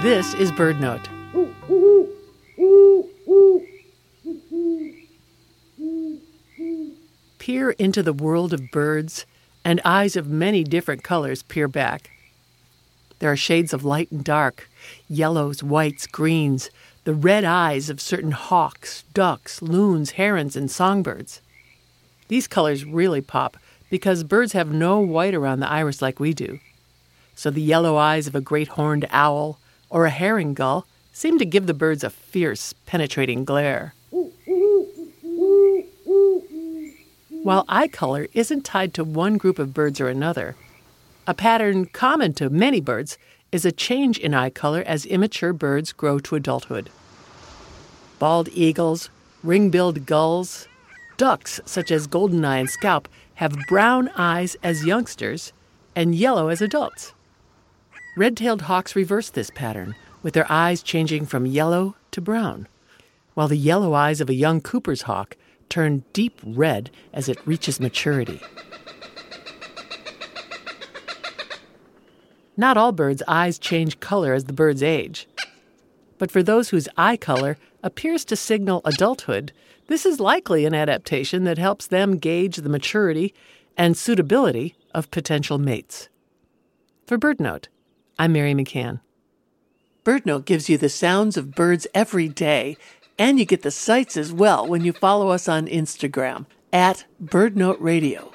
This is BirdNote. Peer into the world of birds, and eyes of many different colors peer back. There are shades of light and dark, yellows, whites, greens, the red eyes of certain hawks, ducks, loons, herons, and songbirds. These colors really pop because birds have no white around the iris like we do. So the yellow eyes of a great horned owl or a herring gull seem to give the birds a fierce, penetrating glare. While eye color isn't tied to one group of birds or another, a pattern common to many birds is a change in eye color as immature birds grow to adulthood. Bald eagles, ring billed gulls, ducks such as goldeneye and scaup have brown eyes as youngsters and yellow as adults. Red tailed hawks reverse this pattern, with their eyes changing from yellow to brown, while the yellow eyes of a young Cooper's hawk turn deep red as it reaches maturity. Not all birds' eyes change color as the birds age. But for those whose eye color appears to signal adulthood, this is likely an adaptation that helps them gauge the maturity and suitability of potential mates. For BirdNote, I'm Mary McCann. BirdNote gives you the sounds of birds every day, and you get the sights as well when you follow us on Instagram at BirdNote Radio.